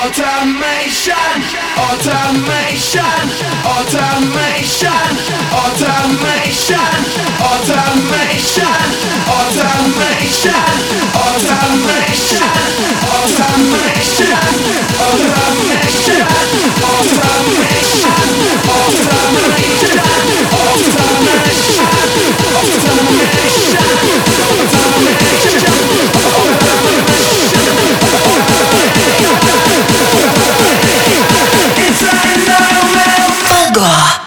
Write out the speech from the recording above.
Automation, automation, automation, automation, automation, automation, automation, automation, automation, automation, automation, automation, automation. Go.